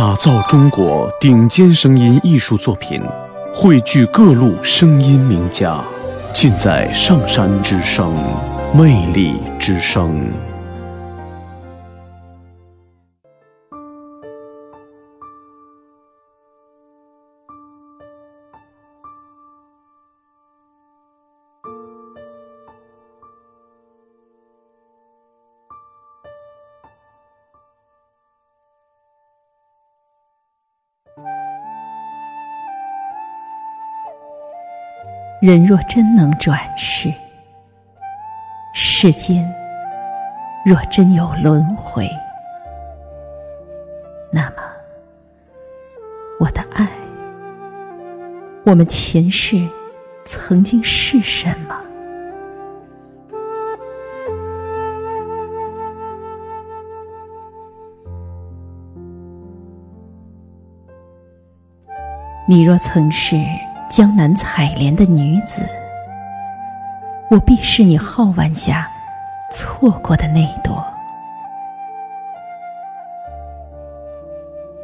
打造中国顶尖声音艺术作品，汇聚各路声音名家，尽在上山之声，魅力之声。人若真能转世，世间若真有轮回，那么我的爱，我们前世曾经是什么？你若曾是。江南采莲的女子，我必是你皓腕下错过的那朵。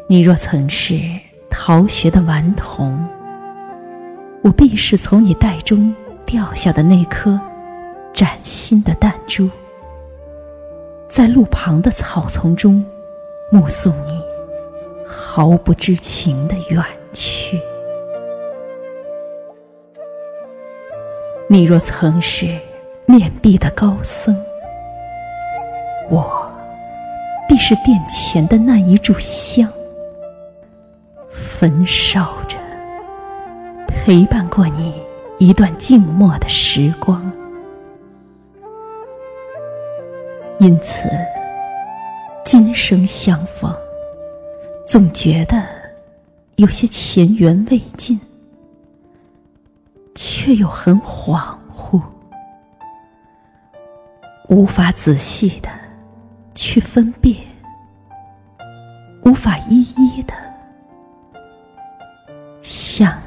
你若曾是逃学的顽童，我必是从你袋中掉下的那颗崭新的弹珠，在路旁的草丛中目送你毫不知情的远去。你若曾是面壁的高僧，我必是殿前的那一炷香，焚烧着，陪伴过你一段静默的时光。因此，今生相逢，总觉得有些前缘未尽。却又很恍惚无法仔细的去分辨无法一一的想